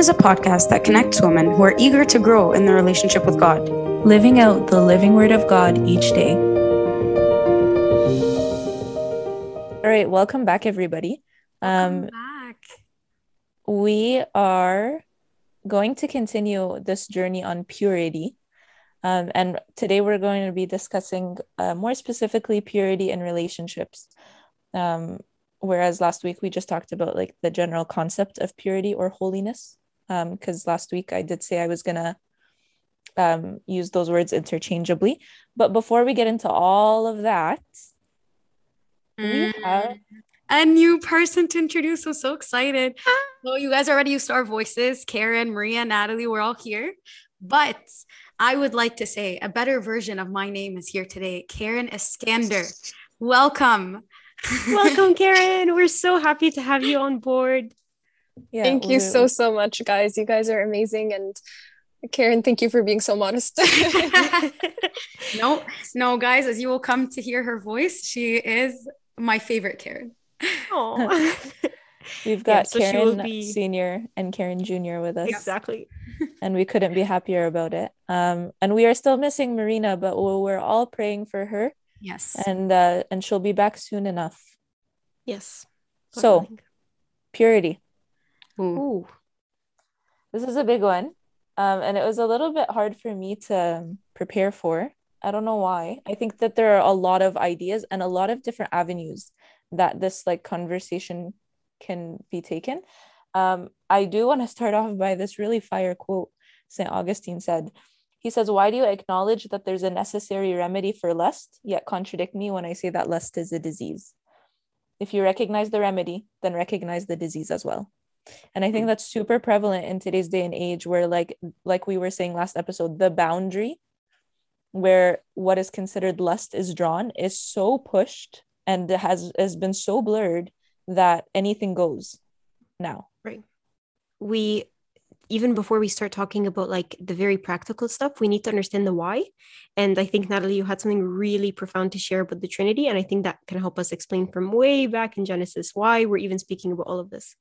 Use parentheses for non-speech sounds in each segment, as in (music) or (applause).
is a podcast that connects women who are eager to grow in their relationship with God, living out the living word of God each day. All right, welcome back, everybody. Um, back. We are going to continue this journey on purity. Um, and today we're going to be discussing uh, more specifically purity in relationships. Um, whereas last week we just talked about like the general concept of purity or holiness because um, last week i did say i was gonna um, use those words interchangeably. But before we get into all of that mm. we have a new person to introduce. I'm so excited. Well you guys already used to our voices karen maria natalie we're all here. But i would like to say a better version of my name is here today karen Iskander welcome. (laughs) Welcome, Karen. We're so happy to have you on board. Yeah, thank you so, so much, guys. You guys are amazing. And Karen, thank you for being so modest. (laughs) (laughs) no, no, guys, as you will come to hear her voice, she is my favorite Karen. Oh. (laughs) We've got yeah, so Karen be... Senior and Karen Junior with us. Exactly. and we couldn't be happier about it. Um, and we are still missing Marina, but we're all praying for her Yes. And uh and she'll be back soon enough. Yes. So purity. Ooh. Ooh. This is a big one. Um, and it was a little bit hard for me to prepare for. I don't know why. I think that there are a lot of ideas and a lot of different avenues that this like conversation can be taken. Um, I do want to start off by this really fire quote St. Augustine said, he says, Why do you acknowledge that there's a necessary remedy for lust, yet contradict me when I say that lust is a disease? If you recognize the remedy, then recognize the disease as well. And I think hmm. that's super prevalent in today's day and age where like like we were saying last episode, the boundary where what is considered lust is drawn is so pushed and has has been so blurred that anything goes now. Right. We even before we start talking about like the very practical stuff, we need to understand the why. And I think Natalie, you had something really profound to share about the Trinity, and I think that can help us explain from way back in Genesis why we're even speaking about all of this.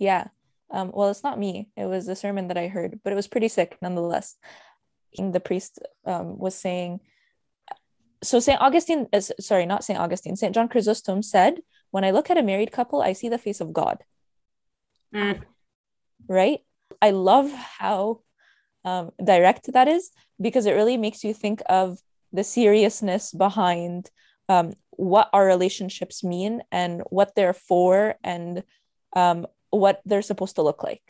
Yeah. Um, well, it's not me. It was a sermon that I heard, but it was pretty sick nonetheless. The priest um, was saying, so St. Augustine, uh, sorry, not St. Augustine, St. John Chrysostom said, when I look at a married couple, I see the face of God. Mm. Right? I love how um, direct that is because it really makes you think of the seriousness behind um, what our relationships mean and what they're for and um, what they're supposed to look like.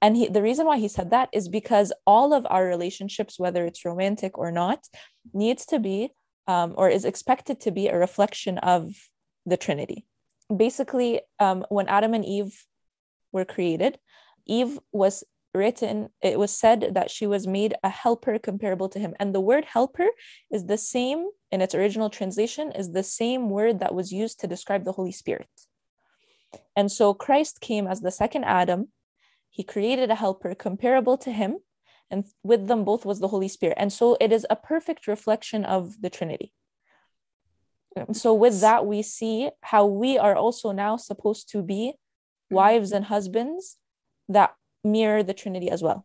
And he, the reason why he said that is because all of our relationships, whether it's romantic or not, needs to be um, or is expected to be a reflection of the Trinity. Basically, um, when Adam and Eve were created, Eve was written, it was said that she was made a helper comparable to him. And the word helper is the same in its original translation, is the same word that was used to describe the Holy Spirit. And so Christ came as the second Adam. He created a helper comparable to him, and with them both was the Holy Spirit. And so it is a perfect reflection of the Trinity. Um, so, with that, we see how we are also now supposed to be mm-hmm. wives and husbands that mirror the Trinity as well.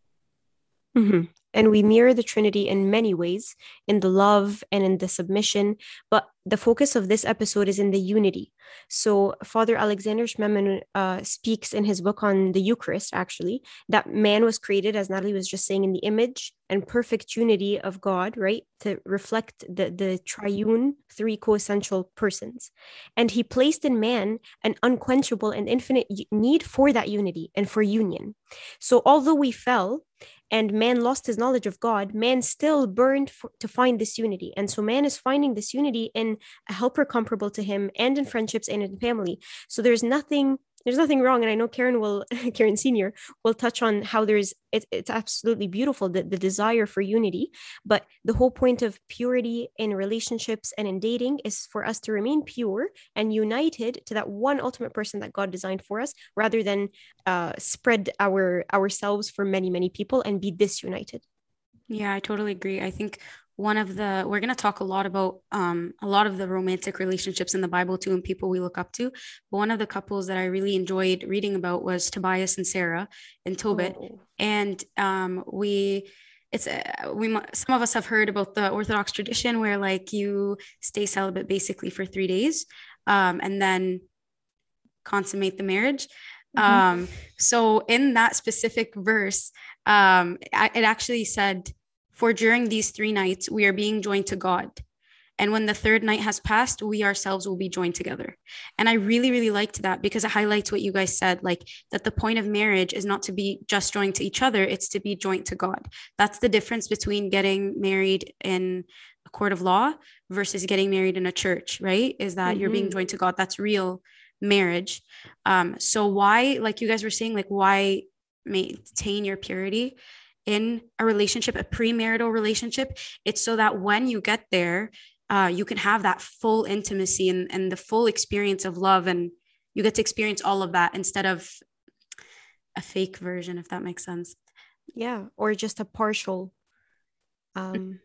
Mm-hmm. And we mirror the Trinity in many ways, in the love and in the submission. But the focus of this episode is in the unity. So, Father Alexander Schmemann uh, speaks in his book on the Eucharist, actually, that man was created, as Natalie was just saying, in the image and perfect unity of God, right? To reflect the, the triune, three co essential persons. And he placed in man an unquenchable and infinite need for that unity and for union. So, although we fell, and man lost his knowledge of God, man still burned for, to find this unity. And so man is finding this unity in a helper comparable to him and in friendships and in family. So there's nothing there's nothing wrong and i know karen will (laughs) karen senior will touch on how there's it, it's absolutely beautiful the, the desire for unity but the whole point of purity in relationships and in dating is for us to remain pure and united to that one ultimate person that god designed for us rather than uh, spread our ourselves for many many people and be disunited. Yeah i totally agree. I think one of the we're going to talk a lot about um, a lot of the romantic relationships in the bible too and people we look up to but one of the couples that i really enjoyed reading about was tobias and sarah and tobit oh. and um, we it's uh, we some of us have heard about the orthodox tradition where like you stay celibate basically for three days um, and then consummate the marriage mm-hmm. um, so in that specific verse um, it actually said for during these three nights, we are being joined to God. And when the third night has passed, we ourselves will be joined together. And I really, really liked that because it highlights what you guys said like that the point of marriage is not to be just joined to each other, it's to be joined to God. That's the difference between getting married in a court of law versus getting married in a church, right? Is that mm-hmm. you're being mm-hmm. joined to God. That's real marriage. Um, so why, like you guys were saying, like why maintain your purity? In a relationship, a premarital relationship, it's so that when you get there, uh, you can have that full intimacy and, and the full experience of love. And you get to experience all of that instead of a fake version, if that makes sense. Yeah. Or just a partial, um,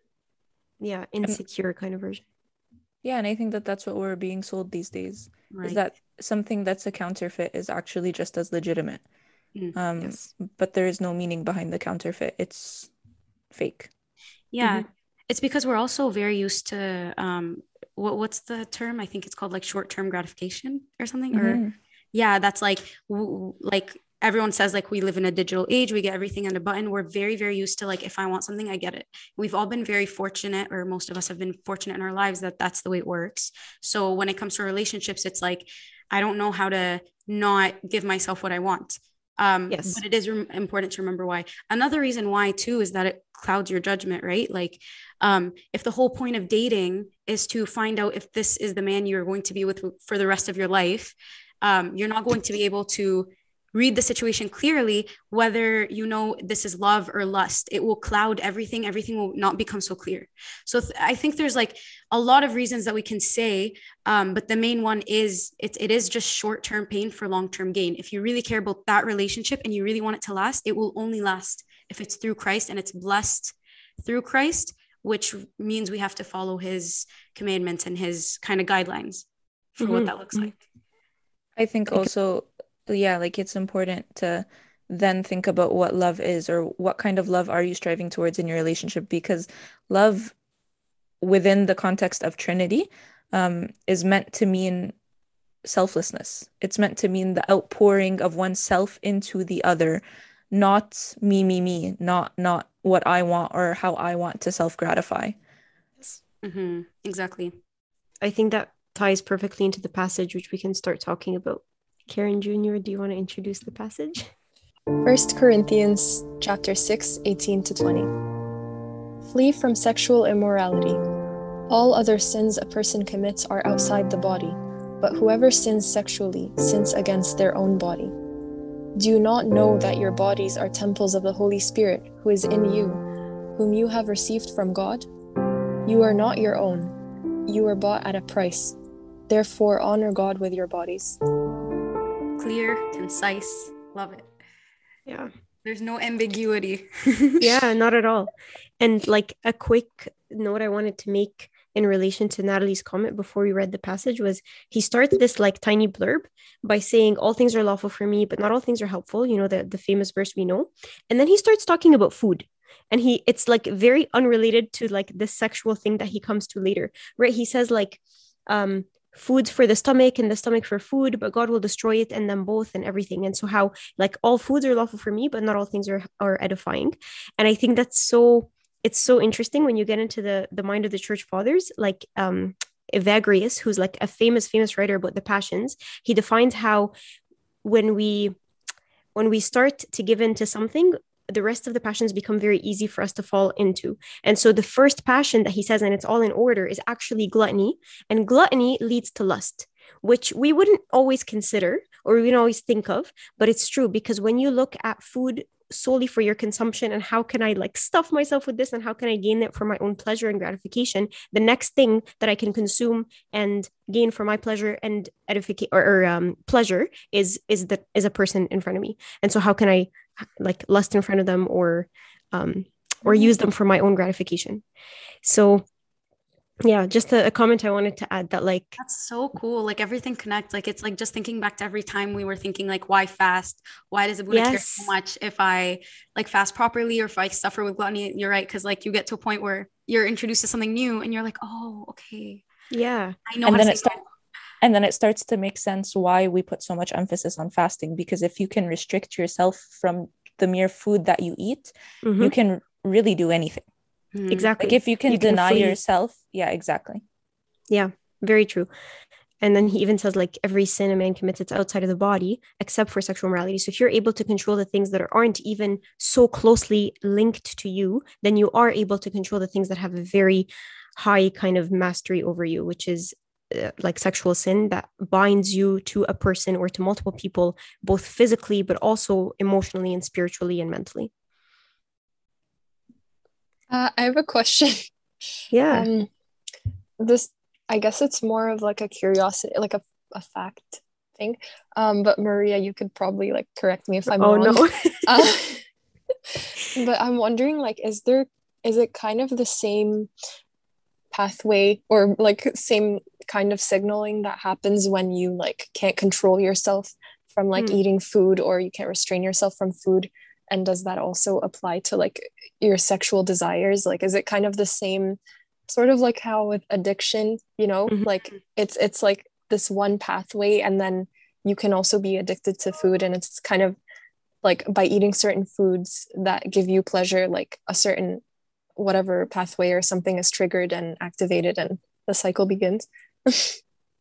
yeah, insecure kind of version. Yeah. And I think that that's what we're being sold these days right. is that something that's a counterfeit is actually just as legitimate. Mm, um, yes. But there is no meaning behind the counterfeit. It's fake. Yeah. Mm-hmm. It's because we're also very used to um, what what's the term? I think it's called like short term gratification or something. Mm-hmm. Or yeah, that's like w- like everyone says like we live in a digital age we get everything on a button we're very very used to like if i want something i get it we've all been very fortunate or most of us have been fortunate in our lives that that's the way it works so when it comes to relationships it's like i don't know how to not give myself what i want um yes. but it is re- important to remember why. Another reason why too is that it clouds your judgment right? Like um if the whole point of dating is to find out if this is the man you're going to be with for the rest of your life um you're not going to be able to read the situation clearly whether you know this is love or lust. It will cloud everything. Everything will not become so clear. So th- i think there's like a lot of reasons that we can say um, but the main one is it, it is just short-term pain for long-term gain. If you really care about that relationship and you really want it to last it will only last if it's through christ and it's blessed through christ which means we have to follow his commandments and his kind of guidelines for mm-hmm. what that looks like. I think also yeah like it's important to then think about what love is or what kind of love are you striving towards in your relationship because love within the context of trinity um, is meant to mean selflessness. It's meant to mean the outpouring of oneself into the other not me me me not not what i want or how i want to self gratify mm-hmm. exactly. I think that ties perfectly into the passage which we can start talking about Karen Jr., do you want to introduce the passage? 1 Corinthians chapter 6, 18 to 20. Flee from sexual immorality. All other sins a person commits are outside the body, but whoever sins sexually sins against their own body. Do you not know that your bodies are temples of the Holy Spirit who is in you, whom you have received from God? You are not your own. You were bought at a price. Therefore, honor God with your bodies clear, concise. Love it. Yeah. There's no ambiguity. (laughs) (laughs) yeah, not at all. And like a quick note I wanted to make in relation to Natalie's comment before we read the passage was he starts this like tiny blurb by saying all things are lawful for me, but not all things are helpful. You know, the, the famous verse we know. And then he starts talking about food. And he it's like very unrelated to like the sexual thing that he comes to later. Right. He says like um foods for the stomach and the stomach for food, but God will destroy it and them both and everything. And so how like all foods are lawful for me, but not all things are are edifying. And I think that's so it's so interesting when you get into the the mind of the church fathers, like um Evagrius, who's like a famous, famous writer about the passions, he defines how when we when we start to give in to something, the rest of the passions become very easy for us to fall into. And so the first passion that he says, and it's all in order, is actually gluttony. And gluttony leads to lust, which we wouldn't always consider or we wouldn't always think of, but it's true because when you look at food solely for your consumption and how can I like stuff myself with this and how can I gain it for my own pleasure and gratification, the next thing that I can consume and gain for my pleasure and edification or, or um, pleasure is is that is a person in front of me. And so how can I like lust in front of them or um, or use them for my own gratification. So yeah just a, a, comment i wanted to add that like that's so cool. Like everything connects. Like it's like just thinking back to every time we were thinking like why fast? Why does it yes. care so much if i like fast properly or if i suffer with gluttony? You're right because like you get to a point where you're introduced to something new and you're like oh okay. Yeah. I know and then it starts and then it starts to make sense why we put so much emphasis on fasting because if you can restrict yourself from the mere food that you eat mm-hmm. you can really do anything Mm. Exactly. Like if you can you deny can yourself. Yeah, exactly. Yeah, very true. And then he even says, like, every sin a man commits, it's outside of the body, except for sexual morality. So if you're able to control the things that aren't even so closely linked to you, then you are able to control the things that have a very high kind of mastery over you, which is uh, like sexual sin that binds you to a person or to multiple people, both physically, but also emotionally and spiritually and mentally. Uh, I have a question. Yeah. Um, this, I guess it's more of like a curiosity, like a, a fact thing. Um, but Maria, you could probably like correct me if I'm oh, wrong. No. (laughs) uh, (laughs) but I'm wondering, like, is there, is it kind of the same pathway or like same kind of signaling that happens when you like can't control yourself from like mm. eating food or you can't restrain yourself from food and does that also apply to like your sexual desires like is it kind of the same sort of like how with addiction you know mm-hmm. like it's it's like this one pathway and then you can also be addicted to food and it's kind of like by eating certain foods that give you pleasure like a certain whatever pathway or something is triggered and activated and the cycle begins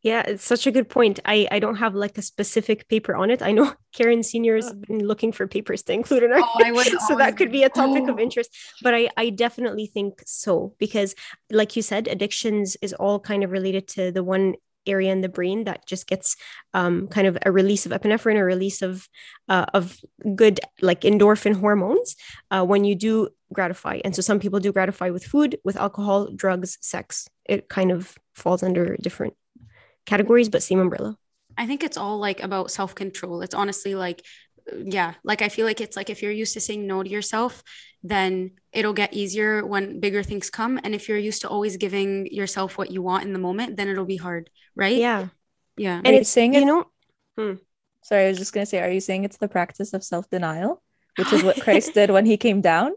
Yeah, it's such a good point. I, I don't have like a specific paper on it. I know (laughs) Karen Senior has been looking for papers to include in our oh, (laughs) so that could be a topic oh. of interest. But I, I definitely think so because like you said, addictions is all kind of related to the one area in the brain that just gets um, kind of a release of epinephrine, a release of uh, of good like endorphin hormones uh, when you do gratify. And so some people do gratify with food, with alcohol, drugs, sex. It kind of falls under different categories, but same umbrella. I think it's all like about self control. It's honestly like, yeah, like I feel like it's like if you're used to saying no to yourself, then it'll get easier when bigger things come. And if you're used to always giving yourself what you want in the moment, then it'll be hard, right? Yeah. Yeah. And it's saying, you know, hmm. sorry, I was just going to say, are you saying it's the practice of self denial, which is what (laughs) Christ did when he came down?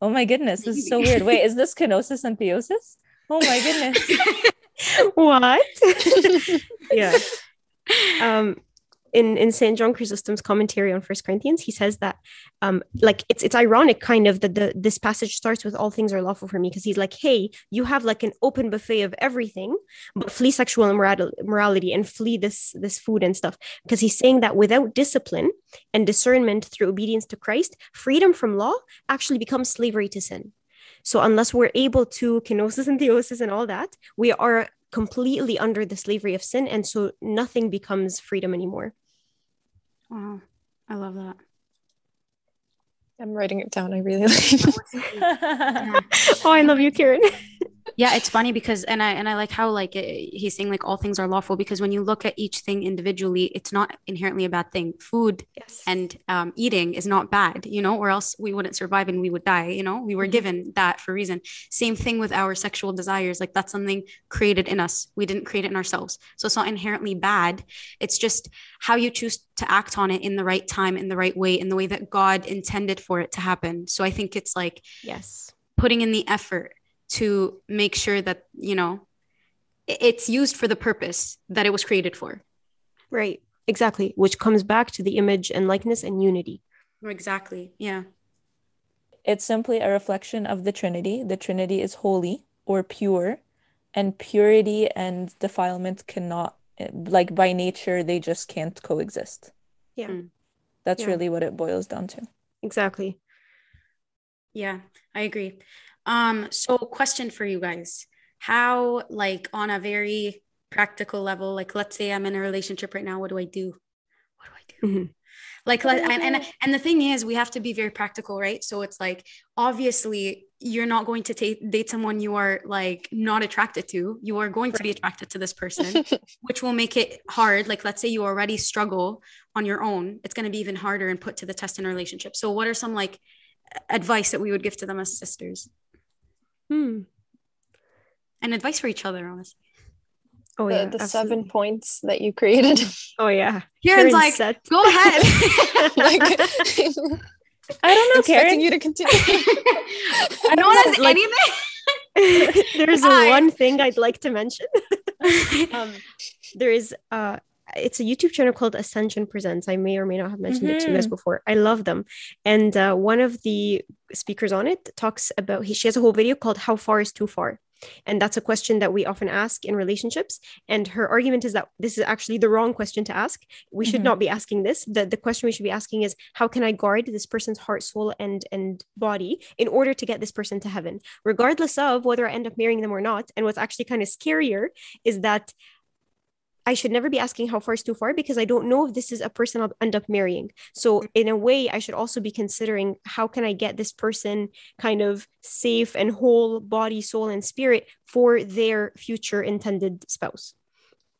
Oh my goodness, this is so weird. Wait, is this kenosis and theosis? Oh my goodness. (laughs) what? (laughs) yeah. Um, in in Saint John Chrysostom's commentary on First Corinthians, he says that um, like it's it's ironic kind of that the this passage starts with all things are lawful for me because he's like, hey, you have like an open buffet of everything, but flee sexual immorality and flee this this food and stuff because he's saying that without discipline and discernment through obedience to Christ, freedom from law actually becomes slavery to sin. So unless we're able to kenosis and theosis and all that, we are completely under the slavery of sin. And so nothing becomes freedom anymore. Wow. I love that. I'm writing it down. I really like. (laughs) (laughs) oh, I love you, Karen. (laughs) yeah it's funny because and i and i like how like he's saying like all things are lawful because when you look at each thing individually it's not inherently a bad thing. Food yes. and um, eating is not bad you know or else we wouldn't survive and we would die you know? We were mm-hmm. given that for a reason. Same thing with our sexual desires like that's something created in us. We didn't create it in ourselves. So it's not inherently bad. It's just how you choose to act on it in the right time in the right way in the way that god intended for it to happen. So i think it's like yes. putting in the effort to make sure that you know it's used for the purpose that it was created for. Right. Exactly. Which comes back to the image and likeness and unity. Exactly. Yeah. It's simply a reflection of the trinity. The trinity is holy or pure and purity and defilement cannot like by nature they just can't coexist. Yeah. Mm. that's yeah. really what it boils down to. Exactly. Yeah i agree um, so question for you guys. How like on a very practical level, like let's say I'm in a relationship right now, what do I do? What do I do? Mm-hmm. Like and, and and the thing is we have to be very practical, right? So it's like obviously you're not going to t- date someone you are like not attracted to. You are going right. to be attracted to this person, (laughs) which will make it hard. Like let's say you already struggle on your own, it's going to be even harder and put to the test in a relationship. So what are some like advice that we would give to them as sisters. Hmm. And advice for each other, honestly. Oh, the, yeah. The absolutely. seven points that you created. (laughs) Oh, yeah. Kieran's like, set. go ahead. (laughs) like, (laughs) I don't know, Karen. you to continue. no one has like, anything. there's Hi. one thing I'd like to mention. um, there is uh it's a YouTube channel called Ascension Presents. I may or may not have mentioned mm-hmm. it to you guys mm-hmm. before. I love them. And uh, one of the speakers on it talks about, he, she has a whole video called How Far is Too Far? And that's a question that we often ask in relationships. And her argument is that this is actually the wrong question to ask. We should mm-hmm. not be asking this. The, the question we should be asking is how can I guard this person's heart, soul, and, and body in order to get this person to heaven, regardless of whether I end up marrying them or not. And what's actually kind of scarier is that I should never be asking how far is too far because I don't know if this is a person I'll end up marrying. So in a way, I should also be considering how can I get this person kind of safe and whole body, soul, and spirit for their future intended spouse.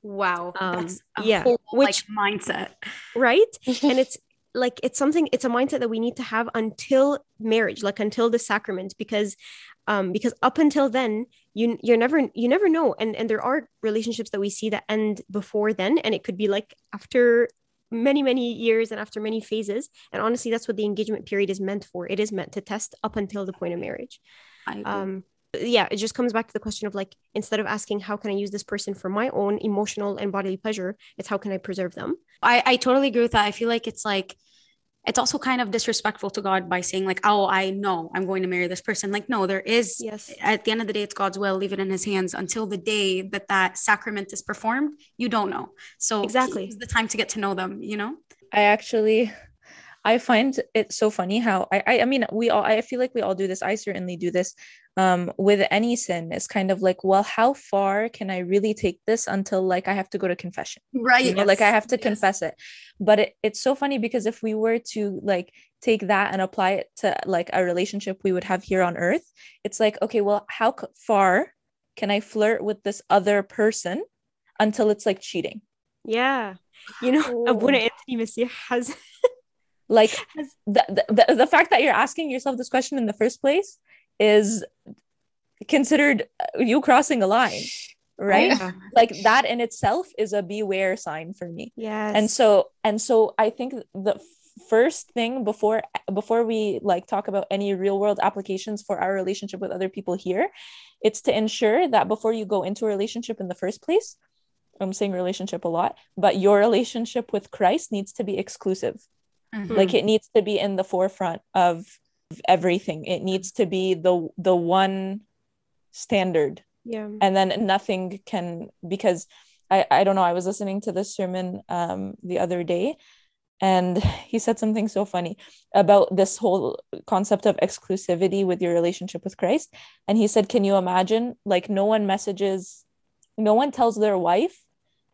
Wow. Um, yeah. Whole, which like, mindset. Right. (laughs) and it's like it's something it's a mindset that we need to have until marriage like until the sacrament because um because up until then you you're never you never know. And and there are relationships that we see that end before then and it could be like after many many years and after many phases. And honestly that's what the engagement period is meant for. It is meant to test up until the point of marriage. Um yeah it just comes back to the question of like instead of asking how can i use this person for my own emotional and bodily pleasure it's how can i preserve them? I i totally agree with that. I feel like it's like it's also kind of disrespectful to God by saying like, "Oh, I know I'm going to marry this person." Like, no, there is. Yes. At the end of the day, it's God's will. Leave it in His hands until the day that that sacrament is performed. You don't know. So exactly, the time to get to know them. You know. I actually, I find it so funny how I, I, I mean, we all. I feel like we all do this. I certainly do this um, with any sin it's kind of like well how far can i really take this until like i have to go to confession right you know, yes. like i have to yes. confess it but it, it's so funny because if we were to like take that and apply it to like a relationship we would have here on earth it's like okay well how far can i flirt with this other person until it's like cheating yeah you know abuna anthony Messeh has like (laughs) the, the, the fact that you're asking yourself this question in the first place is considered uh, you crossing a line right? Yeah. like that in itself is a beware sign for me. Yeah and so and so i think the first thing before before we like talk about any real world applications for our relationship with other people here it's to ensure that before you go into a relationship in the first place i'm saying relationship a lot but your relationship with christ needs to be exclusive mm-hmm. like it needs to be in the forefront of everything. It needs to be the the one standard. Yeah. And then nothing can because i i don't know i was listening to this sermon um the other day and he said something so funny about this whole concept of exclusivity with your relationship with Christ. And he said can you imagine like no one messages no one tells their wife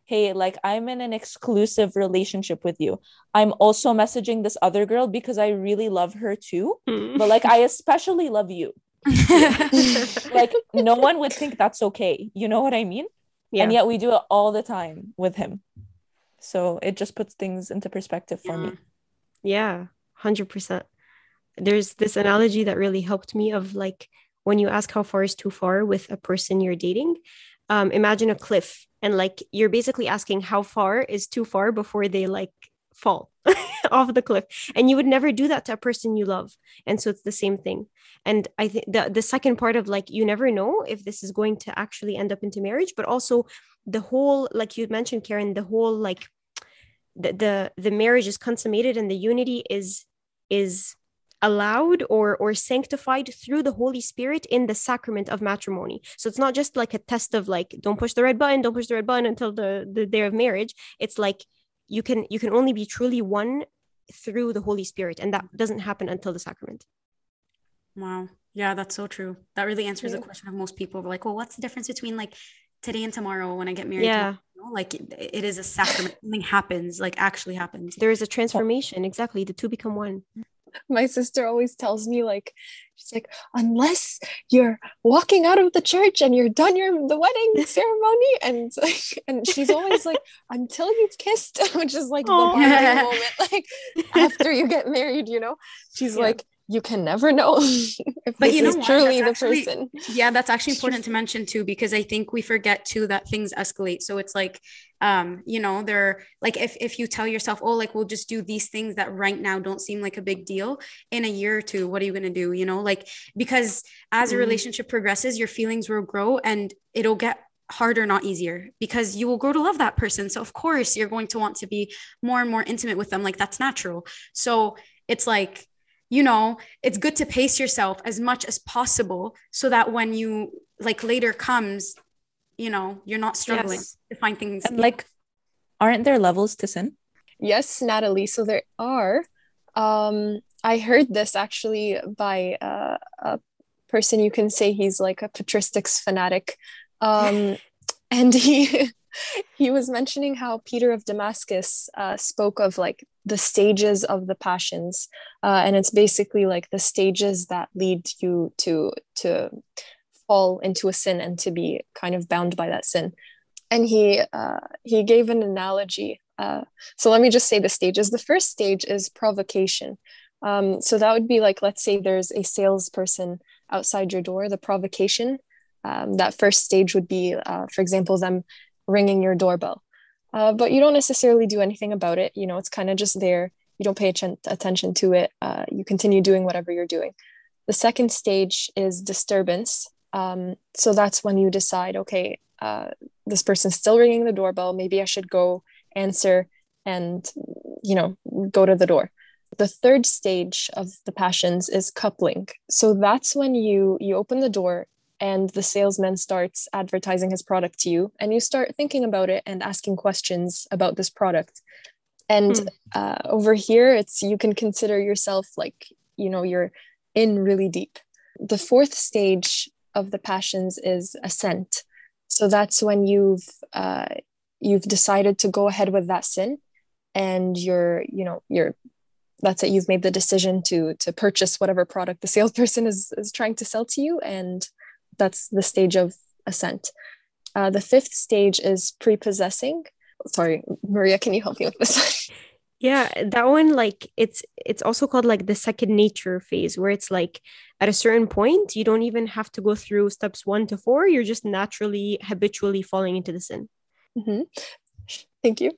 hey, like I'm in an exclusive relationship with you. I'm also messaging this other girl because I really love her too. Mm. But like I especially love you. (laughs) like no one would think that's okay. You know what I mean? Yeah. And yet we do it all the time with him. So it just puts things into perspective for yeah. me. Yeah, 100%. There's this analogy that really helped me of like when you ask how far is too far with a person you're dating, um, imagine a cliff and like you're basically asking how far is too far before they like fall (laughs) off the cliff. And you would never do that to a person you love. And so it's the same thing. And i think the, the second part of like you never know if this is going to actually end up into marriage but also the whole like you mentioned karen the whole like the the, the marriage is consummated and the unity is is allowed or or sanctified through the holy spirit in the sacrament of matrimony. So it's not just like a test of like don't push the red button don't push the red button until the the day of marriage. It's like you can you can only be truly one through the holy spirit and that doesn't happen until the sacrament. Wow. Yeah that's so true. That really answers yeah. the question of most people. We're like well what's the difference between like today and tomorrow when i get married yeah. like it, it is a sacrament. Something happens like actually happens. There is a transformation. Exactly. The two become one my sister always tells me like she's like unless you're walking out of the church and you're done your the wedding (laughs) ceremony and like (laughs) and she's always like until you've kissed (laughs) which is like Aww. the oh. bonding moment like after you get married you know she's yeah. like you can never know (laughs) if but you know is truly the actually, person. Yeah, that's actually (laughs) important to mention too, because I think we forget too that things escalate. So it's like, um, you know, they're like if if you tell yourself, oh, like we'll just do these things that right now don't seem like a big deal, in a year or two, what are you gonna do? You know, like because as mm-hmm. a relationship progresses, your feelings will grow and it'll get harder not easier because you will grow to love that person so of course you're going to want to be more and more intimate with them like that's natural so it's like you know, it's good to pace yourself as much as possible so that when you like later comes, you know, you're not struggling yes. to find things. And like, aren't there levels to sin? Yes, Natalie. So there are. Um, I heard this actually by uh, a person you can say he's like a patristics fanatic. Um, (laughs) and he (laughs) he was mentioning how Peter of Damascus uh, spoke of like the stages of the passions, uh, and it's basically like the stages that lead you to to fall into a sin and to be kind of bound by that sin. And he uh, he gave an analogy. Uh, so let me just say the stages. The first stage is provocation. Um, so that would be like, let's say there's a salesperson outside your door. The provocation um, that first stage would be, uh, for example, them ringing your doorbell. Uh, but you don't necessarily do anything about it. You know, it's kind of just there. You don't pay attention to it. Uh, you continue doing whatever you're doing. The second stage is disturbance. Um, so that's when you decide, okay, uh, this person's still ringing the doorbell. Maybe I should go answer and, you know, go to the door. The third stage of the passions is coupling. So that's when you you open the door and the salesman starts advertising his product to you and you start thinking about it and asking questions about this product. And mm. uh, over here it's you can consider yourself like you know you're in really deep. The fourth stage of the passions is assent so that's when you've uh, you've decided to go ahead with that sin and you're you know you're that's it. You've made the decision to to purchase whatever product the salesperson is is trying to sell to you and that's the stage of assent. Uh, the fifth stage is prepossessing. Sorry, Maria, can you help me with this? (laughs) yeah, that one, like it's it's also called like the second nature phase, where it's like at a certain point you don't even have to go through steps one to four. You're just naturally habitually falling into the sin. Mm-hmm. Thank you.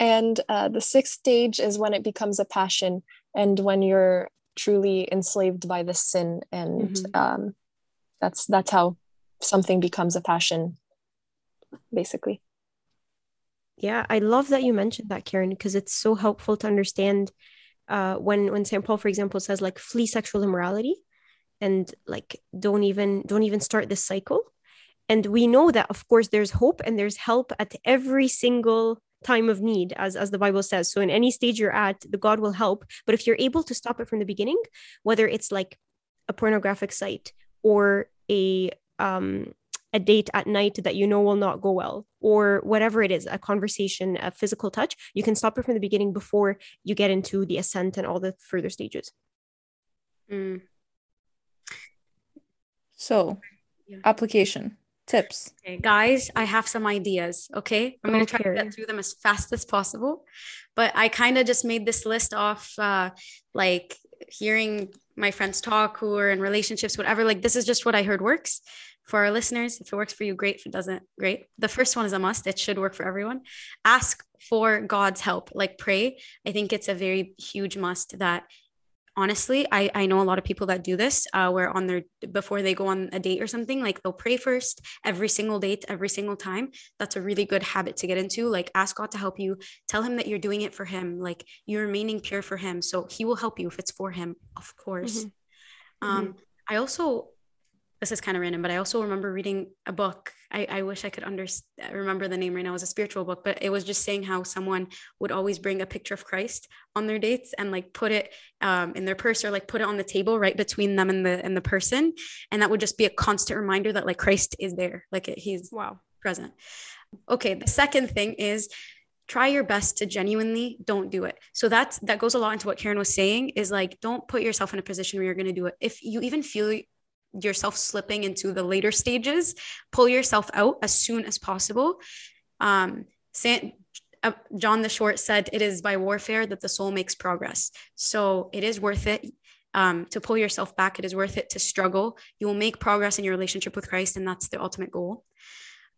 And uh, the sixth stage is when it becomes a passion, and when you're truly enslaved by the sin and mm-hmm. um, that's that's how something becomes a passion basically. Yeah i love that you mentioned that karen because it's so helpful to understand uh, when when st paul for example says like flee sexual immorality and like don't even don't even start this cycle. And we know that of course there's hope and there's help at every single time of need as as the bible says. So in any stage you're at the god will help. But if you're able to stop it from the beginning whether it's like a pornographic site or a um, a date at night that you know will not go well or whatever it is a conversation a physical touch you can stop it from the beginning before you get into the assent and all the further stages mm. so yeah. application tips okay guys i have some ideas okay i'm going to try to get through them as fast as possible but i kind of just made this list off uh, like hearing my friends talk who are in relationships, whatever, like this is just what I heard works for our listeners. If it works for you, great. If it doesn't, great. The first one is a must. It should work for everyone. Ask for God's help, like pray. I think it's a very huge must that honestly I, I know a lot of people that do this uh, where on their before they go on a date or something like they'll pray first every single date every single time. That's a really good habit to get into. Like ask god to help you. Tell him that you're doing it for him. Like you're remaining pure for him. So he will help you if it's for him of course. Mm-hmm. um mm-hmm. i also this is kind of random, but I also remember reading a book. I, I wish I could under, remember the name right now. It was a spiritual book, but it was just saying how someone would always bring a picture of Christ on their dates and like put it um, in their purse or like put it on the table right between them and the and the person, and that would just be a constant reminder that like Christ is there, like it, he's wow present. Okay, the second thing is try your best to genuinely don't do it so that's that goes a lot into what karen was saying is like don't put yourself in a position where you're going to do it if you even feel yourself slipping into the later stages, pull yourself out as soon as possible. Um, Saint, uh, John the Short said, It is by warfare that the soul makes progress. So it is worth it. um, to pull yourself back. It is worth it to struggle. You will make progress in your relationship with Christ, and that's the ultimate goal.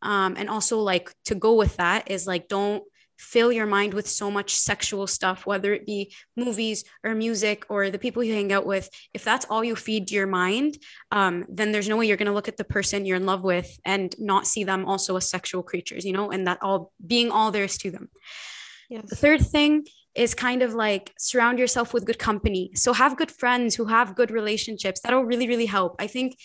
Um, and also, like to go with that is like don't fill your mind with so much sexual stuff, whether it be movies or music or the people you hang out with. If that's all you feed your mind, um, then there's no way you're going to look at the person you're in love with and not see them also as sexual creatures, you know, and that all being all there is to them. Yes. The third thing is kind of like surround yourself with good company. So have good friends who have good relationships. That'll really, really help. I think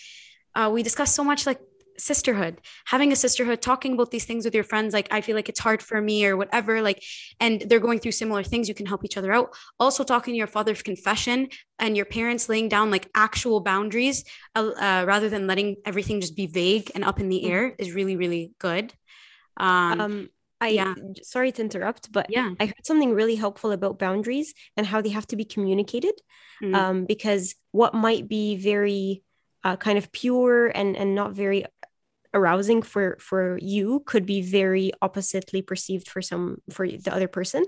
uh, we discuss so much like sisterhood having a sisterhood talking about these things with your friends like i feel like it's hard for me or whatever like and they're going through similar things you can help each other out also talking to your father's confession and your parents laying down like actual boundaries uh, uh, rather than letting everything just be vague and up in the mm-hmm. air is really really good um, um I yeah. sorry to interrupt, but yeah, I heard something really helpful about boundaries and how they have to be communicated. Mm. Um, because what might be very uh, kind of pure and and not very arousing for for you could be very oppositely perceived for some for the other person.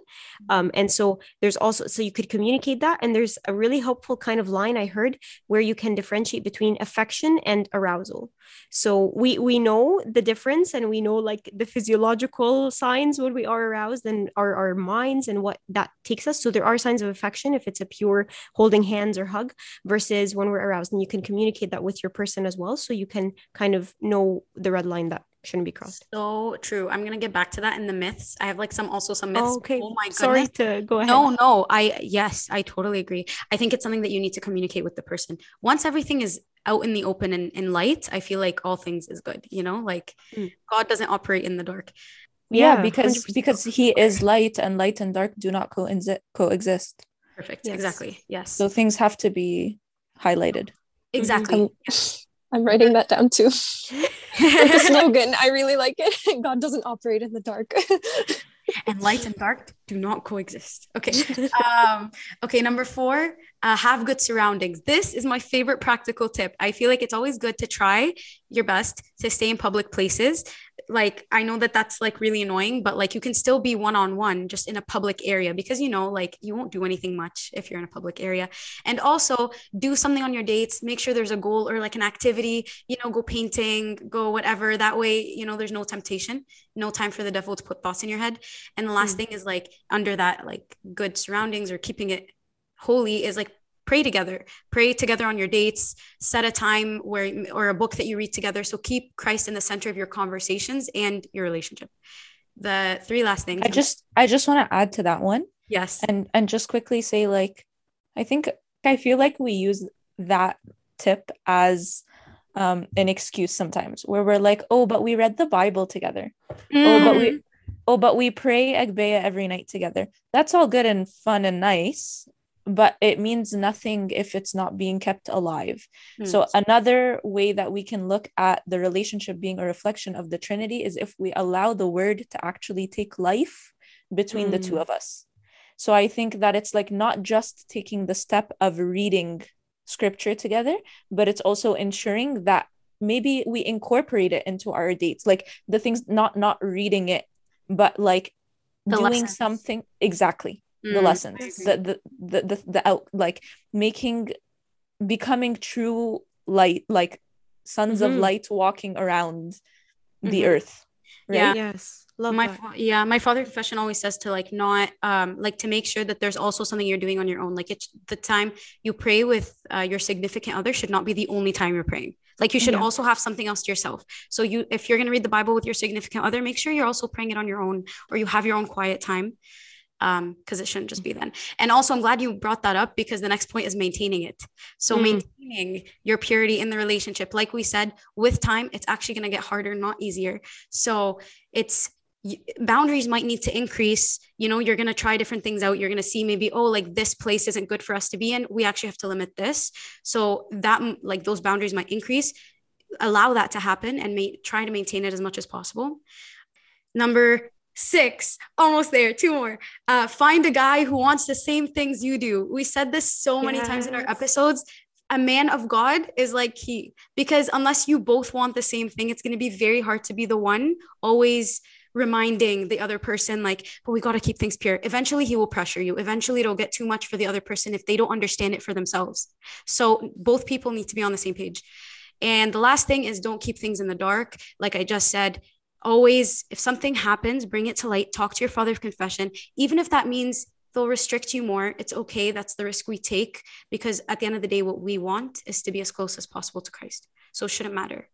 Um, and so there's also so you could communicate that and there's a really helpful kind of line i heard where you can differentiate between affection and arousal. So we we know the difference and we know like the physiological signs when we are aroused and our, our minds and what that takes us. So there are signs of affection if it's a pure holding hands or hug versus when we're aroused and you can communicate that with your person as well. So you can kind of know the red line that shouldn't be crossed. So true. I'm gonna get back to that in the myths. I have like some also some myths. Oh, okay. Oh my goodness. Sorry to go ahead. No, no. I yes, I totally agree. I think it's something that you need to communicate with the person. Once everything is out in the open and in light, I feel like all things is good. You know, like mm. God doesn't operate in the dark. Yeah, yeah because 100%. because He is light, and light and dark do not co- coexist. Perfect. Yes. Exactly. Yes. So things have to be highlighted. Exactly. Mm-hmm. I'm writing that down too. (laughs) the (laughs) slogan. I really like it. (laughs) God doesn't operate in the dark. (laughs) and light and dark do not coexist. Okay. Um, okay, number four, uh, have good surroundings. This is my favorite practical tip. I feel like it's always good to try your best to stay in public places like I know that that's like really annoying, but like you can still be one on one just in a public area because you know, like you won't do anything much if you're in a public area. And also do something on your dates, make sure there's a goal or like an activity, you know, go painting, go whatever. That way, you know, there's no temptation, no time for the devil to put thoughts in your head. And the last mm. thing is like under that, like good surroundings or keeping it holy is like pray together. Pray together on your dates. Set a time where or a book that you read together. So keep christ in the center of your conversations and your relationship. The three last things. I just i just want to add to that one. Yes. And and just quickly say like i think i feel like we use that tip as um an excuse sometimes where we're like oh but we read the bible together. Mm. oh but we oh but we pray agbeya every night together. That's all good and fun and nice but it means nothing if it's not being kept alive. Mm. So, another way that we can look at the relationship being a reflection of the Trinity is if we allow the word to actually take life between the two hmm. of us. So, I think that it's like not just taking the step of reading scripture together, but it's also ensuring that maybe we incorporate it into our dates, like the things, not not reading it, but like the doing lessons. something exactly mm, the lessons the the the the, the out like making becoming true light like sons mm-hmm. of light walking around mm-hmm. the earth right? yeah yes Love my that. yeah my father confession always says to like not um like to make sure that there's also something you're doing on your own like it's the time you pray with uh, your significant other should not be the only time you're praying like you should yeah. also have something else to yourself so you if you're going to read the bible with your significant other make sure you're also praying it on your own or you have your own quiet time um because it shouldn't just be then. And also i'm glad you brought that up because the next point is maintaining it. So mm. maintaining your purity in the relationship. Like we said with time it's actually going to get harder not easier. So it's boundaries might need to increase. You know you're going to try different things out. You're going to see maybe oh like this place isn't good for us to be in. We actually have to limit this. So that like those boundaries might increase. Allow that to happen and may, try to maintain it as much as possible. Number Six, almost there, two more. Uh, find a guy who wants the same things you do. We said this so many yes. times in our episodes. A man of God is like key because unless you both want the same thing, it's going to be very hard to be the one always reminding the other person like but we got to keep things pure eventually he will pressure you eventually it'll get too much for the other person if they don't understand it for themselves so both people need to be on the same page and the last thing is don't keep things in the dark like i just said always if something happens bring it to light talk to your father of confession even if that means they'll restrict you more it's okay that's the risk we take because at the end of the day what we want is to be as close as possible to christ so it shouldn't matter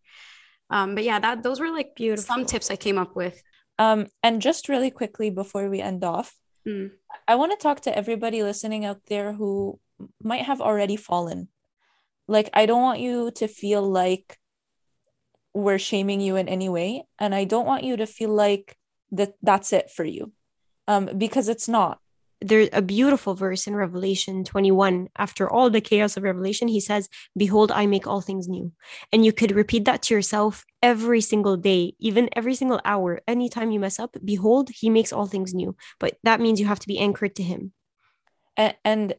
um, but yeah that those were like Beautiful. some tips i came up with um, and just really quickly before we end off, mm. I want to talk to everybody listening out there who might have already fallen. Like, I don't want you to feel like we're shaming you in any way. And I don't want you to feel like that that's it for you. Um, because it's not there's a beautiful verse in Revelation 21. After all the chaos of Revelation, he says, Behold, I make all things new. And you could repeat that to yourself every single day, even every single hour. Anytime you mess up, behold, he makes all things new. But that means you have to be anchored to him. And, and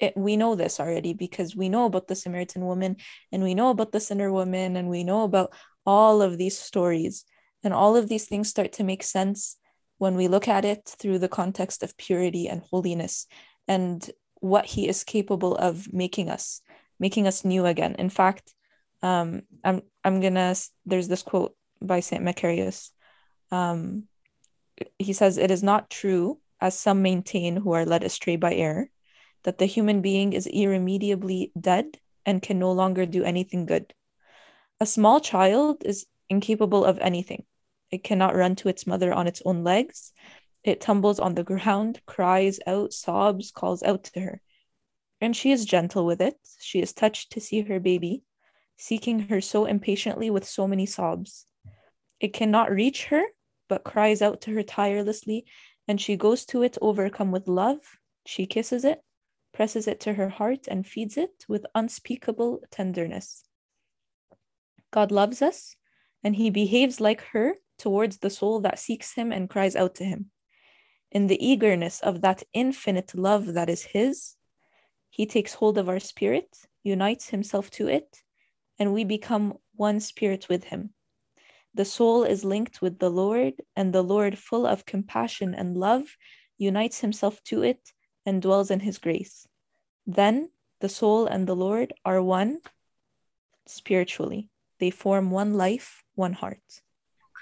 it, we know this already because we know about the Samaritan woman and we know about the sinner woman and we know about all of these stories. And all of these things start to make sense when we look at it through the context of purity and holiness and what he is capable of making us making us new again in fact um i'm i'm gonna there's this quote by saint macarius um he says it is not true as some maintain who are led astray by error that the human being is irremediably dead and can no longer do anything good a small child is incapable of anything it cannot run to its mother on its own legs. It tumbles on the ground, (laughs) cries out, sobs, calls out to her. And she is gentle with it. She is touched to see her baby, seeking her so impatiently with so many sobs. It cannot reach her, but cries out to her tirelessly, and she goes to it overcome with love. She kisses it, presses it to her heart, and feeds it with unspeakable tenderness. God loves us, and he behaves like her towards the soul that seeks him and cries out to him. In the eagerness of that infinite love that is his, he takes hold of our spirit, unites himself to it, and we become one spirit with him. The soul is linked with the Lord, and the Lord, full of compassion and love, unites himself to it and dwells in his grace. Then the soul and the Lord are one spiritually. They form one life, one heart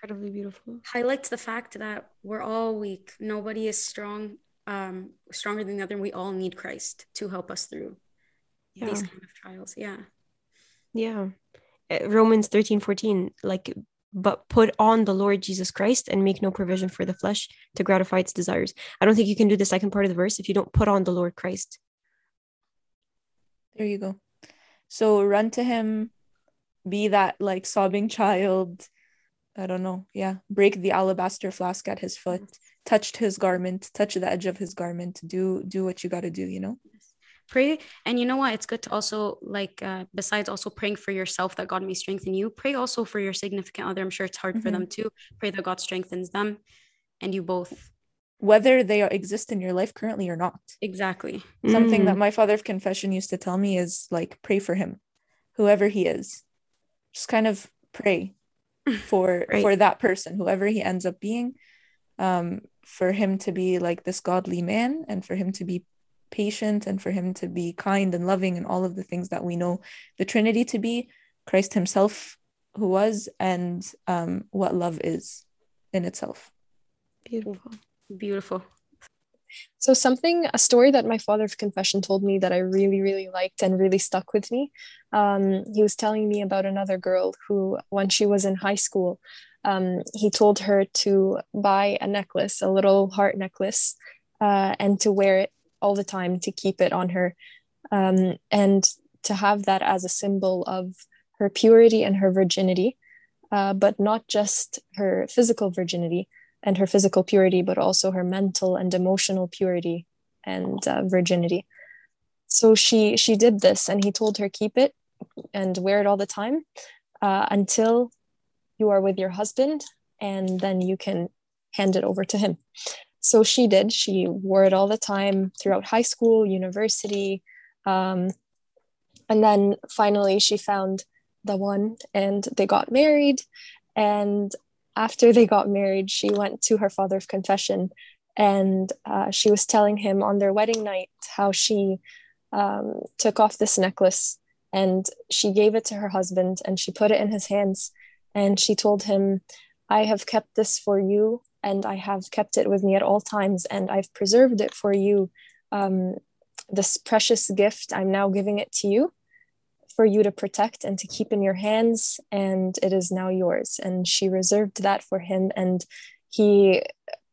incredibly beautiful. Highlights the fact that we're all weak. Nobody is strong, um, stronger than the other. And we all need Christ to help us through yeah. these kind of trials. Yeah. Yeah. Uh, Romans 13, 14, like, but put on the Lord Jesus Christ and make no provision for the flesh to gratify its desires. I don't think you can do the second part of the verse if you don't put on the Lord Christ. There you go. So run to him, be that like sobbing child, I don't know. Yeah. Break the alabaster flask at his foot, mm-hmm. touched his garment, touch the edge of his garment. Do do what you got to do, you know? Pray. And you know what? It's good to also like uh, besides also praying for yourself that God may strengthen you, pray also for your significant other. I'm sure it's hard mm-hmm. for them too. Pray that God strengthens them and you both whether they exist in your life currently or not. Exactly. Something mm. that my father of confession used to tell me is like pray for him, whoever he is. Just kind of pray (laughs) for right. for that person whoever he ends up being um for him to be like this godly man and for him to be patient and for him to be kind and loving and all of the things that we know the trinity to be christ himself who was and um what love is in itself beautiful beautiful so, something, a story that my father of confession told me that I really, really liked and really stuck with me. Um, he was telling me about another girl who, when she was in high school, um, he told her to buy a necklace, a little heart necklace, uh, and to wear it all the time, to keep it on her, um, and to have that as a symbol of her purity and her virginity, uh, but not just her physical virginity, and her physical purity, but also her mental and emotional purity and uh, virginity. So she she did this, and he told her keep it and wear it all the time uh, until you are with your husband, and then you can hand it over to him. So she did. She wore it all the time throughout high school, university, um, and then finally she found the one, and they got married. And after they got married, she went to her father of confession and uh, she was telling him on their wedding night how she um, took off this necklace and she gave it to her husband and she put it in his hands and she told him, I have kept this for you and I have kept it with me at all times and I've preserved it for you. Um, this precious gift, I'm now giving it to you for you to protect and to keep in your hands, and it is now yours. And she reserved that for him, and he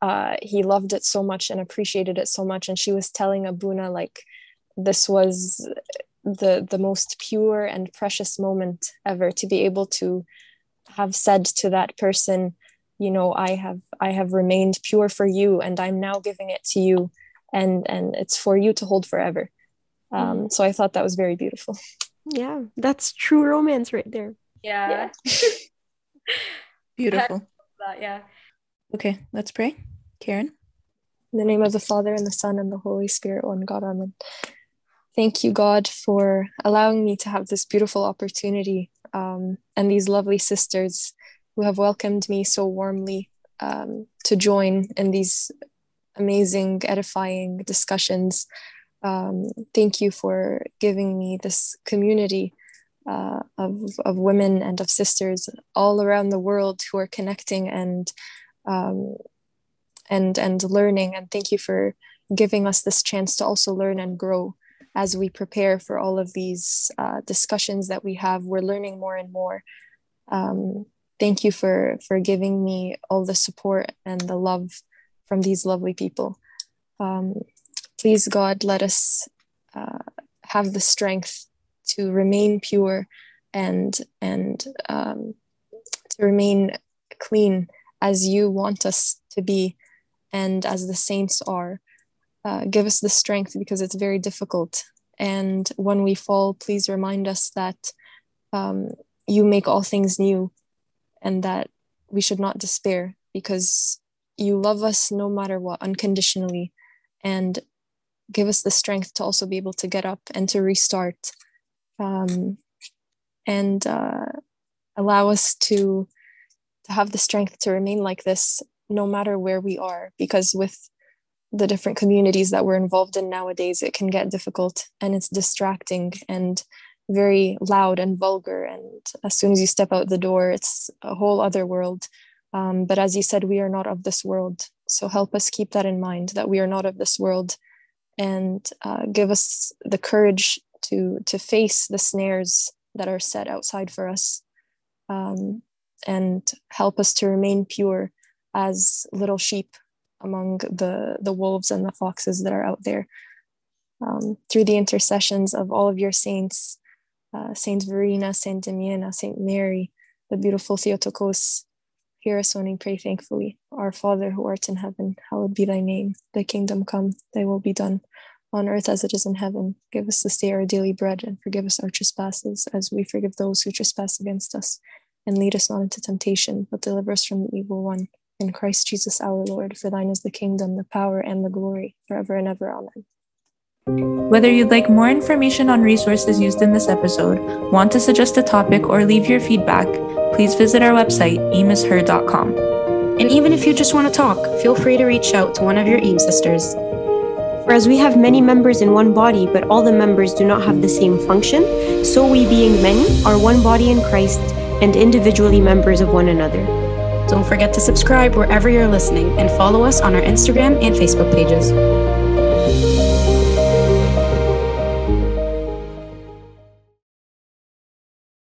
uh, he loved it so much and appreciated it so much. And she was telling Abuna like this was the the most pure and precious moment ever to be able to have said to that person you know i have i have remained pure for you and i'm now giving it to you and and it's for you to hold forever. Um, mm. so i thought that was very beautiful. Yeah that's true romance right there. Yeah, (laughs) yeah. beautiful. That, yeah. Okay let's pray. Karen? In the name of the father and the son and the holy spirit one god amen. Thank you god for allowing me to have this beautiful opportunity um, and these lovely sisters who have welcomed me so warmly um, to join in these amazing edifying discussions. Um, thank you for giving me this community uh, of, of women and of sisters all around the world who are connecting and um, and and learning. And thank you for giving us this chance to also learn and grow as we prepare for all of these uh, discussions that we have. We're learning more and more. Um, thank you for for giving me all the support and the love from these lovely people um, please, God, let us uh, have the strength to remain pure and and um, to remain clean as you want us to be and as the saints are. Uh, give us the strength because it's very difficult. And when we fall, please remind us that um, you make all things new and that we should not despair because you love us no matter what, unconditionally. And give us the strength to also be able to get up and to restart um, and uh, allow us to to have the strength to remain like this no matter where we are because with the different communities that we're involved in nowadays it can get difficult and it's distracting and very loud and vulgar and as soon as you step out the door it's a whole other world. Um, but as you said we are not of this world. So help us keep that in mind that we are not of this world. And uh, give us the courage to to face the snares that are set outside for us. Um, and help us to remain pure as little sheep among the the wolves and the foxes that are out there. Um, through the intercessions of all of your saints uh, saint verena saint damiana saint mary the beautiful theotokos Hear us when we pray thankfully. Our Father who art in heaven, hallowed be thy name. Thy kingdom come, thy will be done, on earth as it is in heaven. Give us this day our daily bread, and forgive us our trespasses, as we forgive those who trespass against us. And lead us not into temptation, but deliver us from the evil one. In Christ Jesus our Lord, for thine is the kingdom, the power, and the glory, forever and ever. Amen. Whether you'd like more information on resources used in this episode, want to suggest a topic, or leave your feedback, please visit our website, eamisher.com. And even if you just want to talk, feel free to reach out to one of your EAM sisters. For as we have many members in one body, but all the members do not have the same function, so we, being many, are one body in Christ and individually members of one another. Don't forget to subscribe wherever you're listening and follow us on our Instagram and Facebook pages.